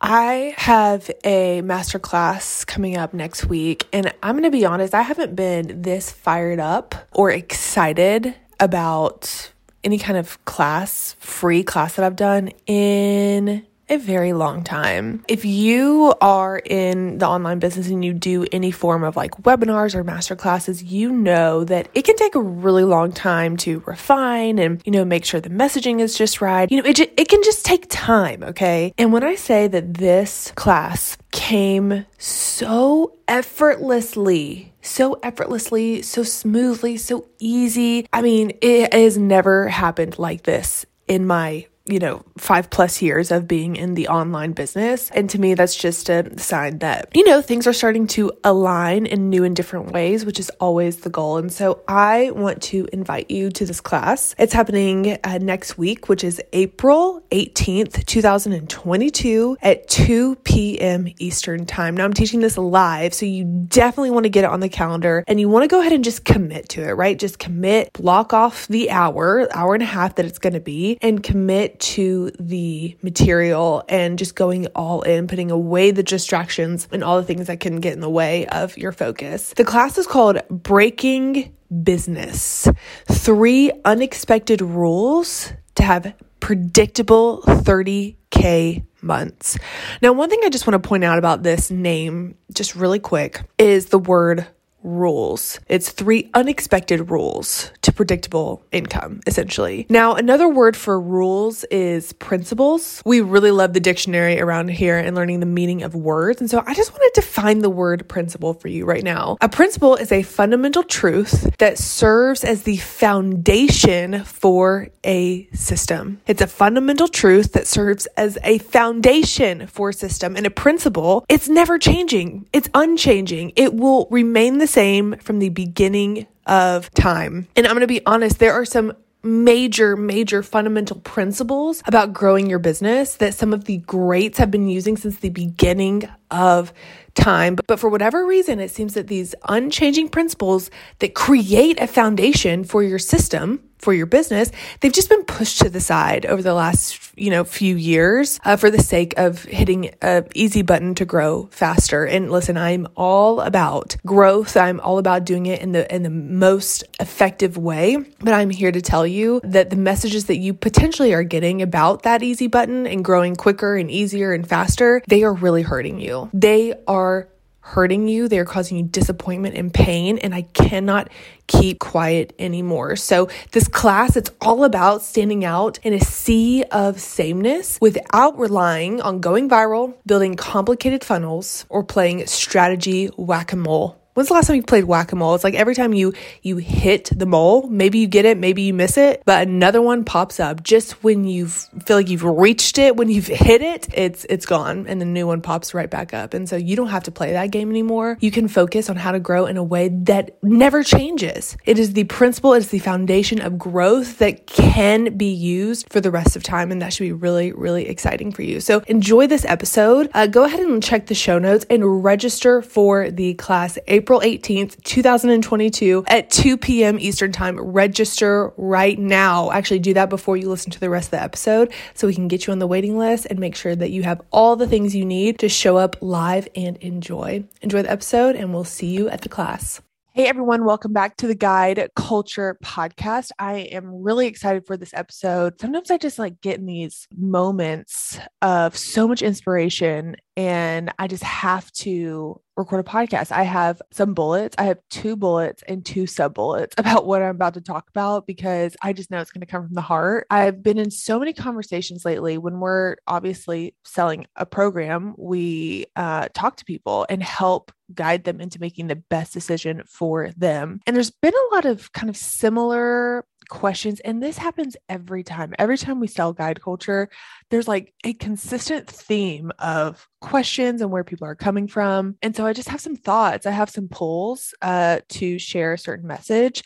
I have a masterclass coming up next week, and I'm going to be honest, I haven't been this fired up or excited about any kind of class, free class that I've done in a very long time. If you are in the online business and you do any form of like webinars or master classes, you know that it can take a really long time to refine and, you know, make sure the messaging is just right. You know, it, it can just take time, okay? And when I say that this class came so effortlessly, so effortlessly, so smoothly, so easy. I mean, it has never happened like this in my you know, five plus years of being in the online business. And to me, that's just a sign that, you know, things are starting to align in new and different ways, which is always the goal. And so I want to invite you to this class. It's happening uh, next week, which is April 18th, 2022 at 2 p.m. Eastern Time. Now I'm teaching this live, so you definitely want to get it on the calendar and you want to go ahead and just commit to it, right? Just commit, block off the hour, hour and a half that it's going to be, and commit to the material and just going all in, putting away the distractions and all the things that can get in the way of your focus. The class is called Breaking Business Three Unexpected Rules to Have Predictable 30K months. Now, one thing I just want to point out about this name, just really quick, is the word rules. It's three unexpected rules to predictable income, essentially. Now, another word for rules is principles. We really love the dictionary around here and learning the meaning of words. And so I just want to define the word principle for you right now. A principle is a fundamental truth that serves as the foundation for a system. It's a fundamental truth that serves as a foundation for a system. And a principle, it's never changing. It's unchanging. It will remain the same from the beginning of time. And I'm going to be honest, there are some major, major fundamental principles about growing your business that some of the greats have been using since the beginning of time. But, for whatever reason, it seems that these unchanging principles that create a foundation for your system for your business, they've just been pushed to the side over the last, you know, few years uh, for the sake of hitting a easy button to grow faster. And listen, I'm all about growth. I'm all about doing it in the in the most effective way. But I'm here to tell you that the messages that you potentially are getting about that easy button and growing quicker and easier and faster, they are really hurting you. They are hurting you. They are causing you disappointment and pain. And I cannot keep quiet anymore. So this class, it's all about standing out in a sea of sameness without relying on going viral, building complicated funnels, or playing strategy whack-a-mole When's the last time you played whack-a-mole? It's like every time you you hit the mole, maybe you get it, maybe you miss it, but another one pops up just when you feel like you've reached it, when you've hit it, it's it's gone and the new one pops right back up. And so you don't have to play that game anymore. You can focus on how to grow in a way that never changes. It is the principle, it's the foundation of growth that can be used for the rest of time and that should be really really exciting for you. So enjoy this episode. Uh, go ahead and check the show notes and register for the class April 18th, 2022 at 2 p.m. Eastern Time. Register right now. Actually, do that before you listen to the rest of the episode so we can get you on the waiting list and make sure that you have all the things you need to show up live and enjoy. Enjoy the episode, and we'll see you at the class. Hey everyone, welcome back to the Guide Culture Podcast. I am really excited for this episode. Sometimes I just like get in these moments of so much inspiration and I just have to record a podcast. I have some bullets. I have two bullets and two sub bullets about what I'm about to talk about because I just know it's going to come from the heart. I've been in so many conversations lately when we're obviously selling a program, we uh, talk to people and help guide them into making the best decision for them. And there's been a lot of kind of similar questions. And this happens every time. Every time we sell guide culture, there's like a consistent theme of questions and where people are coming from. And so I just have some thoughts. I have some polls uh, to share a certain message.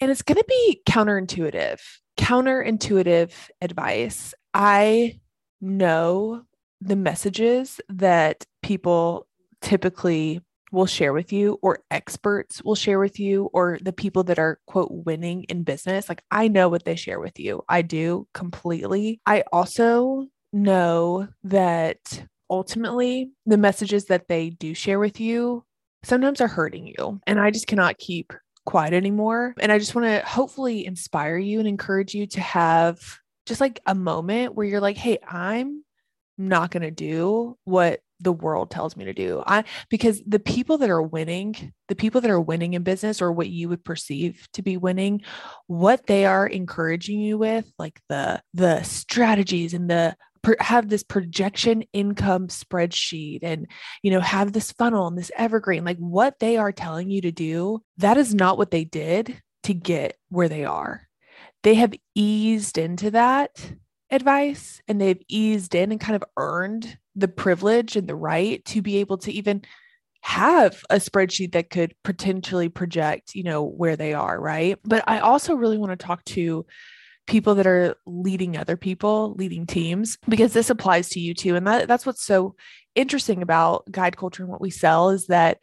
And it's going to be counterintuitive, counterintuitive advice. I know the messages that people typically will share with you or experts will share with you or the people that are quote winning in business like i know what they share with you. I do completely. I also know that ultimately the messages that they do share with you sometimes are hurting you and i just cannot keep quiet anymore. And i just want to hopefully inspire you and encourage you to have just like a moment where you're like hey i'm not going to do what the world tells me to do. I because the people that are winning, the people that are winning in business or what you would perceive to be winning, what they are encouraging you with, like the the strategies and the have this projection income spreadsheet and you know have this funnel and this evergreen like what they are telling you to do that is not what they did to get where they are they have eased into that advice and they've eased in and kind of earned the privilege and the right to be able to even have a spreadsheet that could potentially project, you know, where they are, right? But I also really want to talk to people that are leading other people, leading teams, because this applies to you too. And that, that's what's so interesting about guide culture and what we sell is that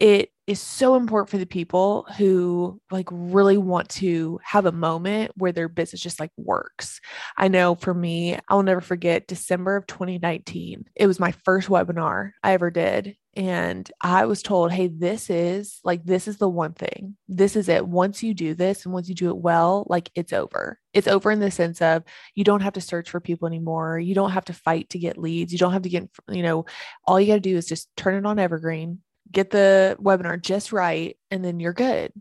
it is so important for the people who like really want to have a moment where their business just like works. I know for me, I'll never forget December of 2019. It was my first webinar I ever did. And I was told, hey, this is like, this is the one thing. This is it. Once you do this and once you do it well, like it's over. It's over in the sense of you don't have to search for people anymore. You don't have to fight to get leads. You don't have to get, you know, all you got to do is just turn it on evergreen get the webinar just right, and then you're good.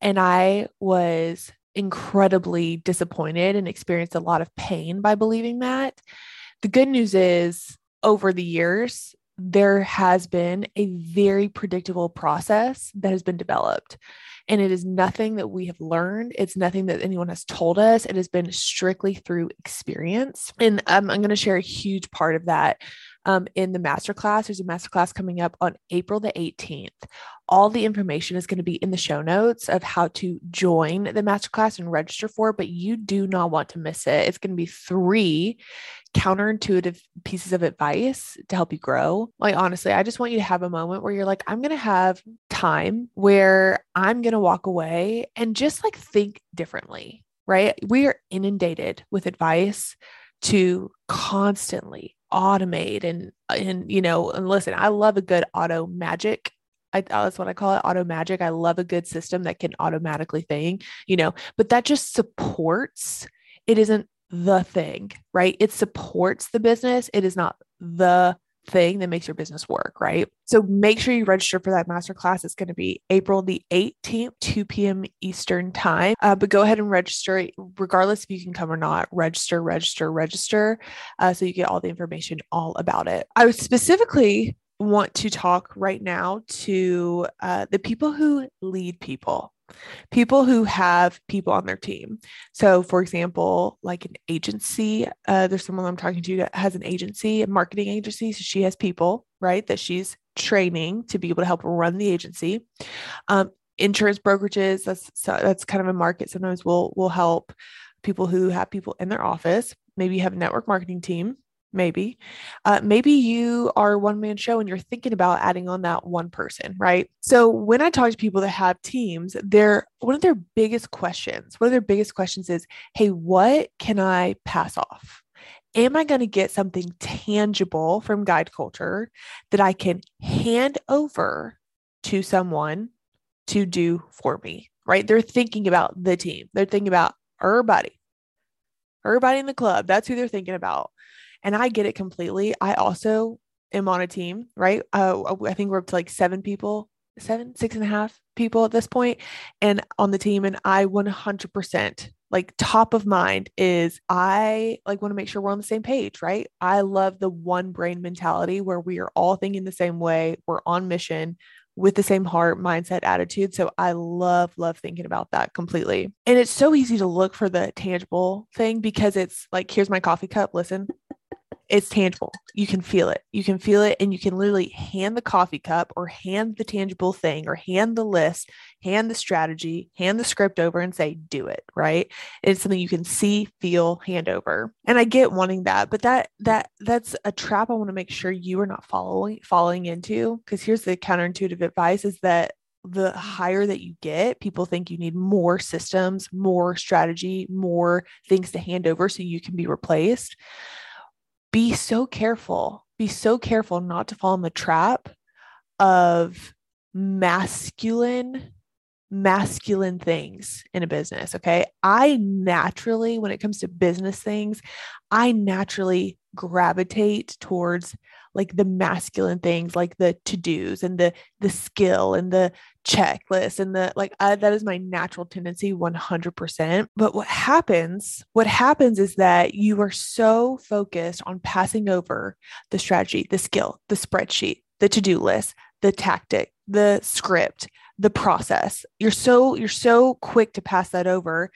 And I was incredibly disappointed and experienced a lot of pain by believing that. The good news is, over the years, there has been a very predictable process that has been developed. And it is nothing that we have learned. It's nothing that anyone has told us. It has been strictly through experience. And um, I'm going to share a huge part of that um, in the masterclass. There's a masterclass coming up on April the 18th. All the information is going to be in the show notes of how to join the masterclass and register for it, but you do not want to miss it. It's going to be three counterintuitive pieces of advice to help you grow. Like, honestly, I just want you to have a moment where you're like, I'm going to have time where I'm going to walk away and just like think differently, right? We are inundated with advice to constantly automate and and you know and listen i love a good auto magic I, uh, that's what I call it auto magic. I love a good system that can automatically thing, you know, but that just supports, it isn't the thing, right? It supports the business. It is not the thing that makes your business work, right? So make sure you register for that masterclass. It's going to be April the 18th, 2 p.m. Eastern time. Uh, but go ahead and register, regardless if you can come or not. Register, register, register, uh, so you get all the information all about it. I specifically want to talk right now to uh, the people who lead people people who have people on their team. So, for example, like an agency, uh, there's someone I'm talking to that has an agency, a marketing agency. So she has people, right, that she's training to be able to help run the agency. Um, insurance brokerages, that's that's kind of a market. Sometimes we'll we'll help people who have people in their office. Maybe have a network marketing team maybe. Uh, maybe you are one man show and you're thinking about adding on that one person, right? So when I talk to people that have teams, they're one of their biggest questions, one of their biggest questions is, hey, what can I pass off? Am I going to get something tangible from guide culture that I can hand over to someone to do for me? Right? They're thinking about the team. They're thinking about everybody, everybody in the club. That's who they're thinking about. And I get it completely. I also am on a team, right? Uh, I think we're up to like seven people, seven, six and a half people at this point, and on the team. And I 100% like top of mind is I like want to make sure we're on the same page, right? I love the one brain mentality where we are all thinking the same way, we're on mission with the same heart, mindset, attitude. So I love, love thinking about that completely. And it's so easy to look for the tangible thing because it's like, here's my coffee cup. Listen, it's tangible. You can feel it. You can feel it. And you can literally hand the coffee cup or hand the tangible thing or hand the list, hand the strategy, hand the script over and say, do it. Right. It's something you can see, feel, hand over. And I get wanting that, but that, that, that's a trap I want to make sure you are not following, falling into. Cause here's the counterintuitive advice is that the higher that you get, people think you need more systems, more strategy, more things to hand over so you can be replaced be so careful, be so careful not to fall in the trap of masculine masculine things in a business. Okay. I naturally, when it comes to business things, I naturally gravitate towards like the masculine things like the to-dos and the the skill and the checklist and the like I, that is my natural tendency 100% but what happens what happens is that you are so focused on passing over the strategy the skill the spreadsheet the to-do list the tactic the script the process you're so you're so quick to pass that over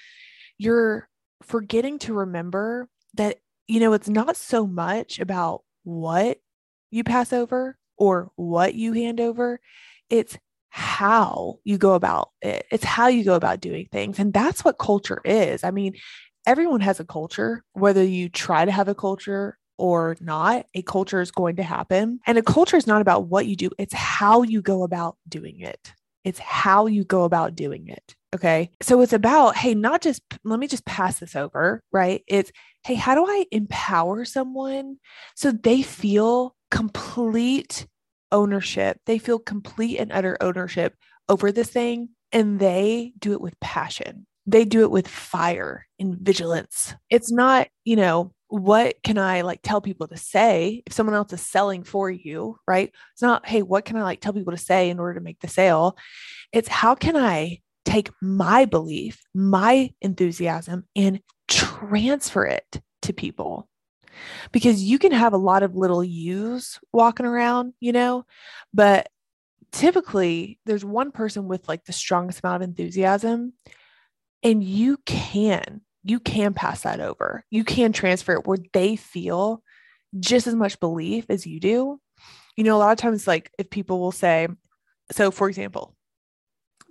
you're forgetting to remember that you know it's not so much about what you pass over or what you hand over. It's how you go about it. It's how you go about doing things. And that's what culture is. I mean, everyone has a culture, whether you try to have a culture or not, a culture is going to happen. And a culture is not about what you do, it's how you go about doing it. It's how you go about doing it. Okay. So it's about, hey, not just let me just pass this over, right? It's, hey, how do I empower someone so they feel complete ownership. They feel complete and utter ownership over this thing and they do it with passion. They do it with fire and vigilance. It's not, you know, what can I like tell people to say if someone else is selling for you, right? It's not, hey, what can I like tell people to say in order to make the sale? It's how can I take my belief, my enthusiasm, and transfer it to people? because you can have a lot of little yous walking around, you know, but typically there's one person with like the strongest amount of enthusiasm and you can you can pass that over you can transfer it where they feel just as much belief as you do you know a lot of times like if people will say so for example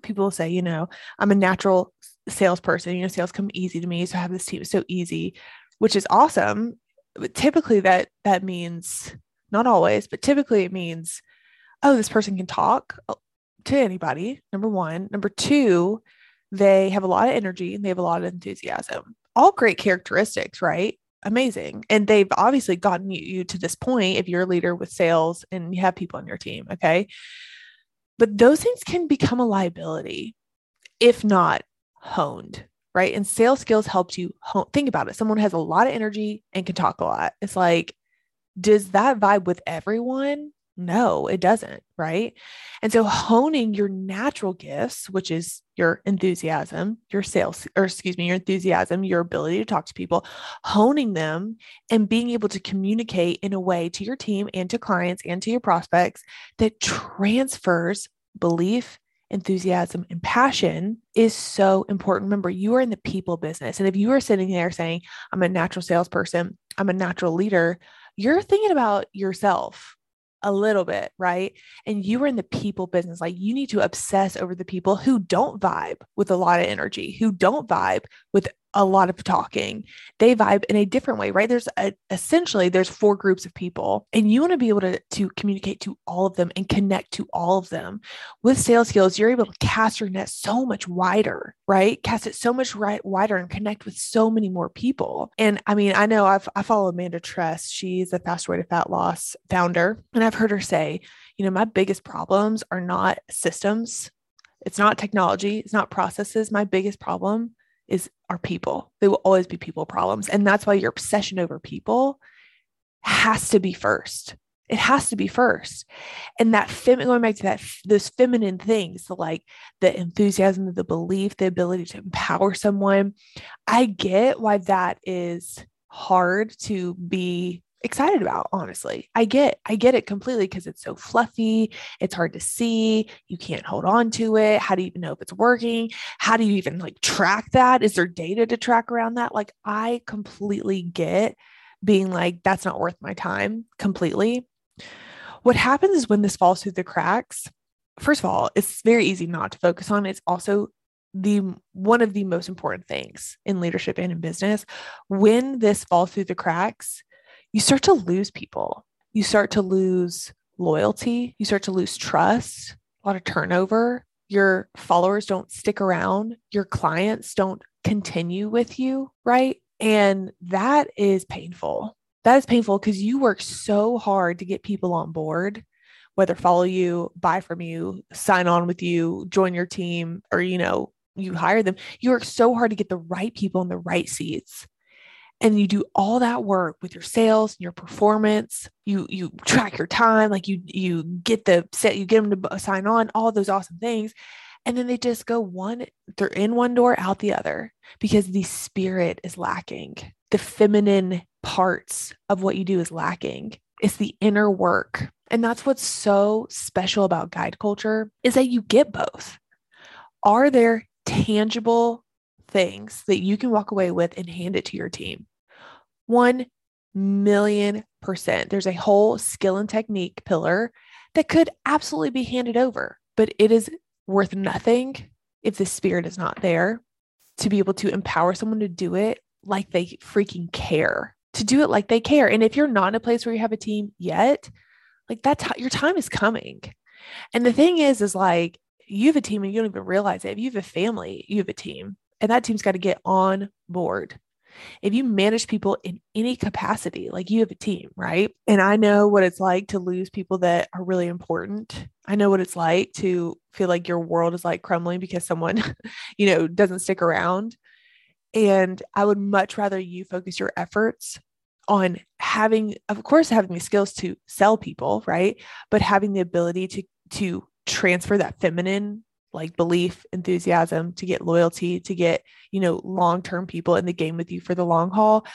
people will say you know i'm a natural salesperson you know sales come easy to me so i have this team so easy which is awesome But typically that that means not always, but typically it means, oh, this person can talk to anybody. Number one. Number two, they have a lot of energy and they have a lot of enthusiasm. All great characteristics, right? Amazing. And they've obviously gotten you, to this point if you're a leader with sales and you have people on your team. Okay. But those things can become a liability if not honed right? And sales skills helps you hone, think about it. Someone has a lot of energy and can talk a lot. It's like, does that vibe with everyone? No, it doesn't, right? And so honing your natural gifts, which is your enthusiasm, your sales, or excuse me, your enthusiasm, your ability to talk to people, honing them and being able to communicate in a way to your team and to clients and to your prospects that transfers belief enthusiasm and passion is so important. Remember, you are in the people business. And if you are sitting there saying, I'm a natural salesperson, I'm a natural leader, you're thinking about yourself a little bit, right? And you are in the people business. Like you need to obsess over the people who don't vibe with a lot of energy, who don't vibe with a lot of talking. They vibe in a different way, right? There's a, essentially there's four groups of people and you want to be able to, to communicate to all of them and connect to all of them. With sales skills, you're able to cast your net so much wider, right? Cast it so much right wider and connect with so many more people. And I mean, I know I've I follow Amanda Tress. She's a fast way to fat loss founder. And I've heard her say, you know, my biggest problems are not systems. It's not technology. It's not processes. My biggest problem is our people. They will always be people problems. And that's why your obsession over people has to be first. It has to be first. And that fem- going back to that, those feminine things, the like the enthusiasm, the belief, the ability to empower someone. I get why that is hard to be excited about honestly i get i get it completely because it's so fluffy it's hard to see you can't hold on to it how do you even know if it's working how do you even like track that is there data to track around that like i completely get being like that's not worth my time completely what happens is when this falls through the cracks, first of all, it's very easy not to focus on. It's also the one of the most important things in leadership and in business. When this falls through the cracks, you start to lose people. You start to lose loyalty. You start to lose trust, a lot of turnover. Your followers don't stick around. Your clients don't continue with you, right? And that is painful that is painful because you work so hard to get people on board whether follow you buy from you sign on with you join your team or you know you hire them you work so hard to get the right people in the right seats and you do all that work with your sales your performance you you track your time like you you get the set you get them to sign on all those awesome things and then they just go one they're in one door out the other because the spirit is lacking the feminine parts of what you do is lacking. It's the inner work. And that's what's so special about guide culture is that you get both. Are there tangible things that you can walk away with and hand it to your team? 1 million percent. There's a whole skill and technique pillar that could absolutely be handed over, but it is worth nothing if the spirit is not there to be able to empower someone to do it like they freaking care, to do it like they care. And if you're not in a place where you have a team yet, like that's how your time is coming. And the thing is, is like you have a team and you don't even realize it. If you have a family, you have a team, and that team's got to get on board. If you manage people in any capacity, like you have a team, right? And I know what it's like to lose people that are really important. I know what it's like to feel like your world is like crumbling because someone, you know, doesn't stick around. And I would much rather you focus your efforts on having, of course, having the skills to sell people, right? But having the ability to to transfer that feminine like belief, enthusiasm, to get loyalty, to get, you know, long-term people in the game with you for the long haul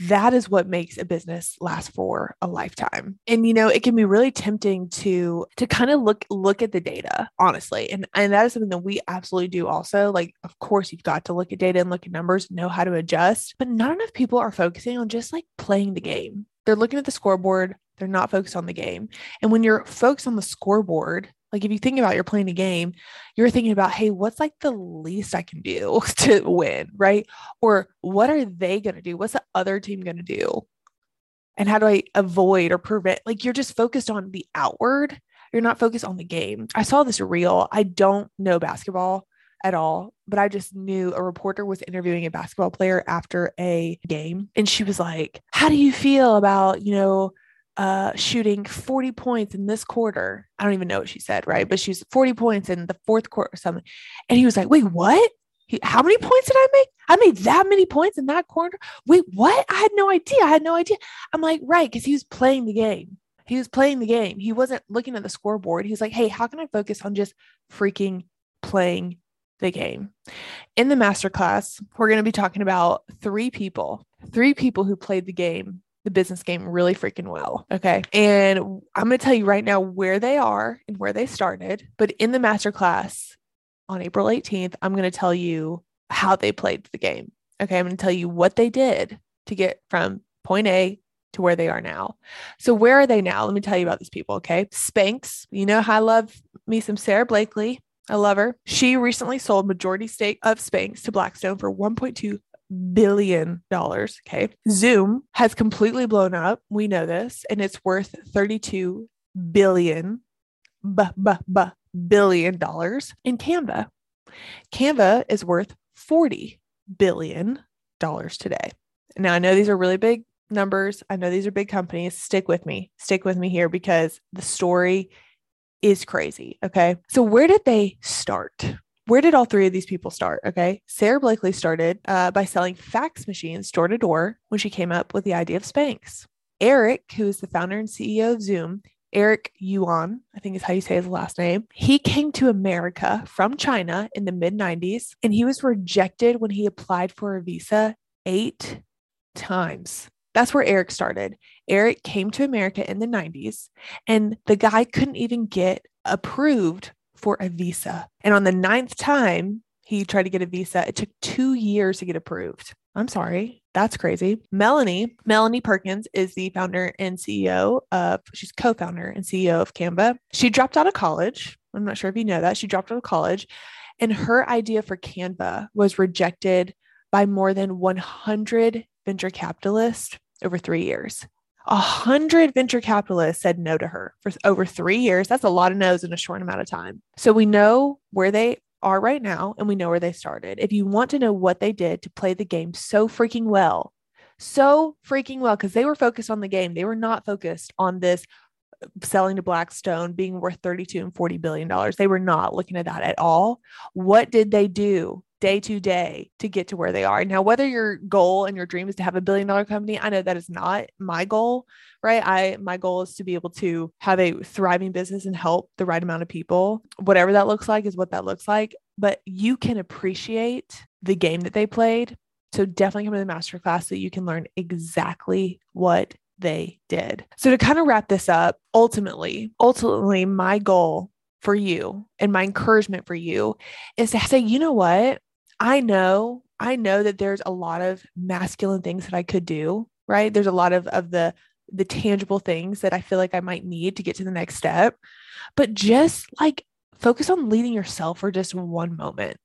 that is what makes a business last for a lifetime. And you know it can be really tempting to to kind of look look at the data honestly. And and that is something that we absolutely do also. Like of course you've got to look at data and look at numbers know how to adjust but not enough people are focusing on just like playing the game. They're looking at the scoreboard they're not focused on the game. And when you're focused on the scoreboard like if you think about you're playing a game, you're thinking about, hey, what's like the least I can do to win, right? Or what are they going to do? What's the other team going to do? And how do I avoid or prevent? Like you're just focused on the outward. You're not focused on the game. I saw this reel. I don't know basketball at all, but I just knew a reporter was interviewing a basketball player after a game. And she was like, How do you feel about, you know, uh, shooting 40 points in this quarter. I don't even know what she said, right? But she's 40 points in the fourth quarter or something. And he was like, wait, what? He, how many points did I make? I made that many points in that quarter. Wait, what? I had no idea. I had no idea. I'm like, right, because he was playing the game. He was playing the game. He wasn't looking at the scoreboard. He was like, hey, how can I focus on just freaking playing the game? In the masterclass, we're going to be talking about three people, three people who played the game the business game really freaking well. Okay. And I'm going to tell you right now where they are and where they started. But in the masterclass on April 18th, I'm going to tell you how they played the game. Okay. I'm going to tell you what they did to get from point A to where they are now. So, where are they now? Let me tell you about these people. Okay. Spanx, you know how I love me some Sara Blakely. I love her. She recently sold majority stake of Spanx to Blackstone for 1.2 billion dollars. Okay. Zoom has completely blown up. We know this, and it's worth 32 billion, b- b- b- billion dollars in Canva. Canva is worth 40 billion dollars today. Now, I know these are really big numbers. I know these are big companies. Stick with me. Stick with me here because the story is crazy. Okay. So, where did they start? Where did all three of these people start? Okay. Sara Blakely started uh, by selling fax machines door to door when she came up with the idea of Spanx. Eric, who is the founder and CEO of Zoom, Eric Yuan, I think is how you say his last name. He came to America from China in the mid 90s and he was rejected when he applied for a visa eight times. That's where Eric started. Eric came to America in the 90s and the guy couldn't even get approved for a visa. And on the ninth time he tried to get a visa, it took two years to get approved. I'm sorry. That's crazy. Melanie, Melanie Perkins is the founder and CEO of, she's co founder and CEO of Canva. She dropped out of college. I'm not sure if you know that. She dropped out of college, and her idea for Canva was rejected by more than 100 venture capitalists over three years. A hundred venture capitalists said no to her for over three years. That's a lot of no's in a short amount of time. So we know where they are right now and we know where they started. If you want to know what they did to play the game so freaking well, so freaking well, because they were focused on the game, they were not focused on this uh, selling to Blackstone being worth 32 and 40 billion dollars. They were not looking at that at all. What did they do day to day to get to where they are? Now, whether your goal and your dream is to have a billion dollar company, I know that is not my goal, right? I my goal is to be able to have a thriving business and help the right amount of people. Whatever that looks like is what that looks like, but you can appreciate the game that they played. So definitely come to the masterclass so you can learn exactly what they did. So to kind of wrap this up, ultimately, ultimately my goal for you and my encouragement for you is to say, you know what? I know, I know that there's a lot of masculine things that I could do, right? There's a lot of of the the tangible things that I feel like I might need to get to the next step. But just like focus on leading yourself for just one moment.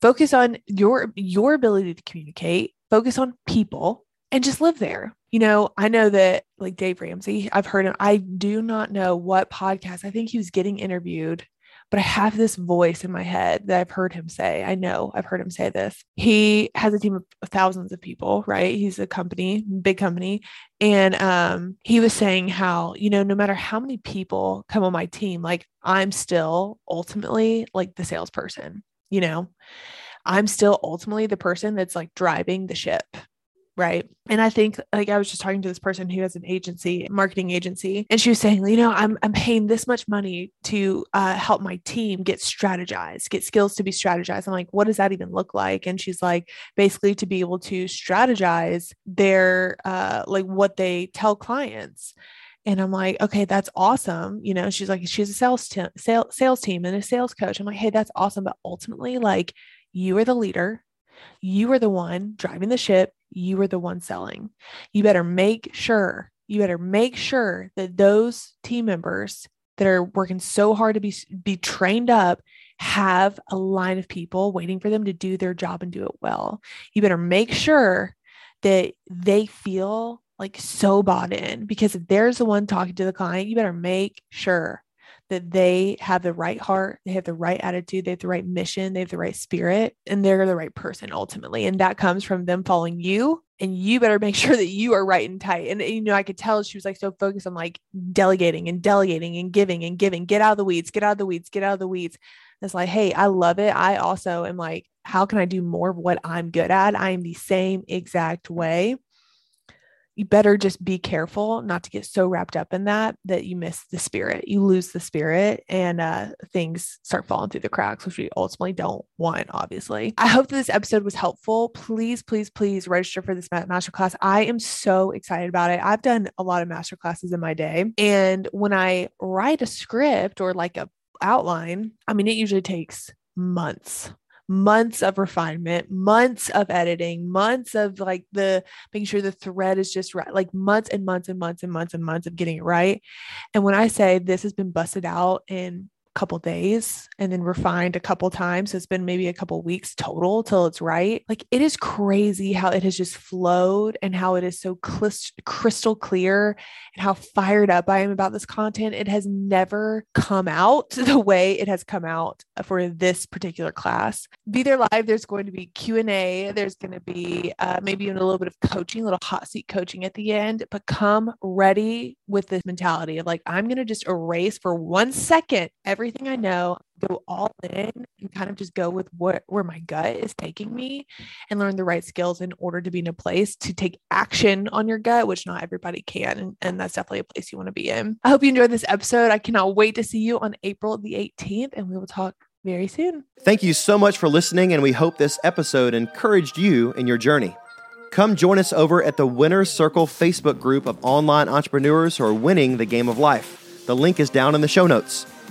Focus on your your ability to communicate, focus on people and just live there. You know, I know that like Dave Ramsey, I've heard him. I do not know what podcast. I think he was getting interviewed but I have this voice in my head that I've heard him say. I know I've heard him say this. He has a team of thousands of people, right? He's a company, big company. And um, he was saying how, you know, no matter how many people come on my team, like I'm still ultimately like the salesperson, you know, I'm still ultimately the person that's like driving the ship Right. And I think like I was just talking to this person who has an agency, marketing agency, and she was saying, you know, I'm I'm paying this much money to uh, help my team get strategized, get skills to be strategized. I'm like, what does that even look like? And she's like, basically to be able to strategize their uh like what they tell clients. And I'm like, okay, that's awesome. You know, she's like, she's a sales team, sales, sales team and a sales coach. I'm like, hey, that's awesome. But ultimately, like, you are the leader. You are the one driving the ship you are the one selling. You better make sure, you better make sure that those team members that are working so hard to be be trained up have a line of people waiting for them to do their job and do it well. You better make sure that they feel like so bought in because if there's the one talking to the client, you better make sure that they have the right heart, they have the right attitude, they have the right mission, they have the right spirit, and they're the right person ultimately. And that comes from them following you. And you better make sure that you are right and tight. And, you know, I could tell she was like so focused on like delegating and delegating and giving and giving, get out of the weeds, get out of the weeds, get out of the weeds. It's like, hey, I love it. I also am like, how can I do more of what I'm good at? I am the same exact way you better just be careful not to get so wrapped up in that that you miss the spirit you lose the spirit and uh, things start falling through the cracks which we ultimately don't want obviously. I hope that this episode was helpful. Please please please register for this master class i am so excited about it. I've done a lot of master classes in my day and when i write a script or like a outline i mean it usually takes months months of refinement, months of editing, months of like the making sure the thread is just right, like months and months and months and months and months of getting it right. And when I say this has been busted out in couple days and then refined a couple times. So it's been maybe a couple weeks total till it's right. Like it is crazy how it has just flowed and how it is so crystal clear and how fired up I am about this content. It has never come out the way it has come out for this particular class. Be there live. There's going to be Q and A. There's going to be uh, maybe even a little bit of coaching, a little hot seat coaching at the end. But come ready with this mentality of like I'm going to just erase for one second every everything I know, go all in and kind of just go with what where my gut is taking me and learn the right skills in order to be in a place to take action on your gut, which not everybody can. And, and that's definitely a place you want to be in. I hope you enjoyed this episode. I cannot wait to see you on April the 18th, and we will talk very soon. Thank you so much for listening, and we hope this episode encouraged you in your journey. Come join us over at the Winner's Circle Facebook group of online entrepreneurs who are winning the game of life. The link is down in the show notes.